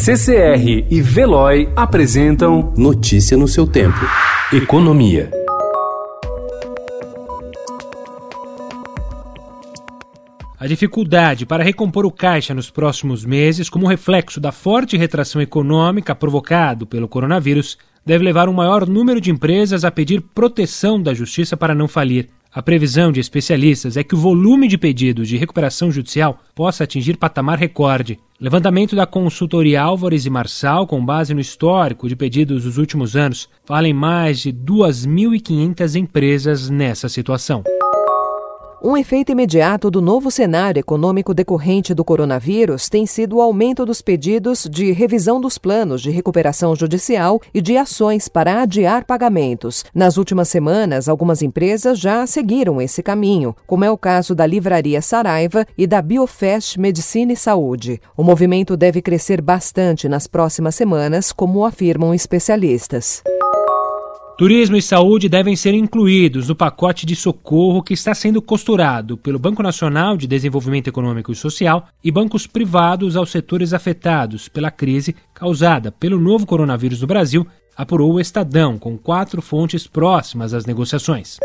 CCR e Veloy apresentam Notícia no seu tempo. Economia. A dificuldade para recompor o caixa nos próximos meses, como reflexo da forte retração econômica provocado pelo coronavírus, deve levar um maior número de empresas a pedir proteção da justiça para não falir. A previsão de especialistas é que o volume de pedidos de recuperação judicial possa atingir patamar recorde. Levantamento da consultoria Álvares e Marçal, com base no histórico de pedidos dos últimos anos, fala em mais de 2.500 empresas nessa situação. Um efeito imediato do novo cenário econômico decorrente do coronavírus tem sido o aumento dos pedidos de revisão dos planos de recuperação judicial e de ações para adiar pagamentos. Nas últimas semanas, algumas empresas já seguiram esse caminho, como é o caso da Livraria Saraiva e da Biofest Medicina e Saúde. O movimento deve crescer bastante nas próximas semanas, como afirmam especialistas. Turismo e saúde devem ser incluídos no pacote de socorro que está sendo costurado pelo Banco Nacional de Desenvolvimento Econômico e Social e bancos privados aos setores afetados pela crise causada pelo novo coronavírus no Brasil, apurou o Estadão, com quatro fontes próximas às negociações.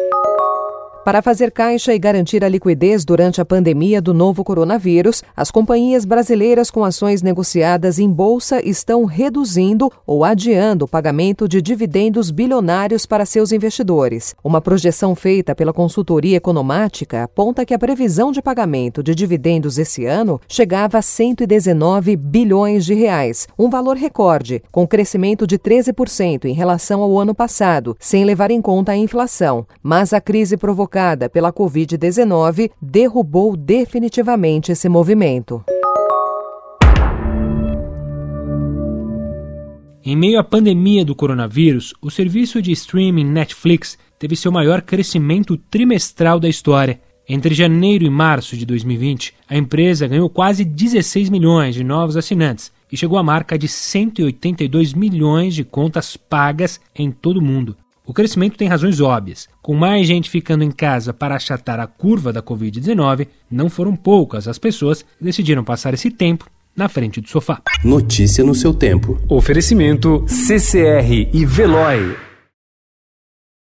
Para fazer caixa e garantir a liquidez durante a pandemia do novo coronavírus, as companhias brasileiras com ações negociadas em bolsa estão reduzindo ou adiando o pagamento de dividendos bilionários para seus investidores. Uma projeção feita pela consultoria economática aponta que a previsão de pagamento de dividendos esse ano chegava a 119 bilhões de reais, um valor recorde, com crescimento de 13% em relação ao ano passado, sem levar em conta a inflação. Mas a crise provocou provocada pela Covid-19 derrubou definitivamente esse movimento. Em meio à pandemia do coronavírus, o serviço de streaming Netflix teve seu maior crescimento trimestral da história. Entre janeiro e março de 2020, a empresa ganhou quase 16 milhões de novos assinantes e chegou à marca de 182 milhões de contas pagas em todo o mundo. O crescimento tem razões óbvias. Com mais gente ficando em casa para achatar a curva da Covid-19, não foram poucas as pessoas que decidiram passar esse tempo na frente do sofá. Notícia no seu tempo. Oferecimento CCR e Veloy.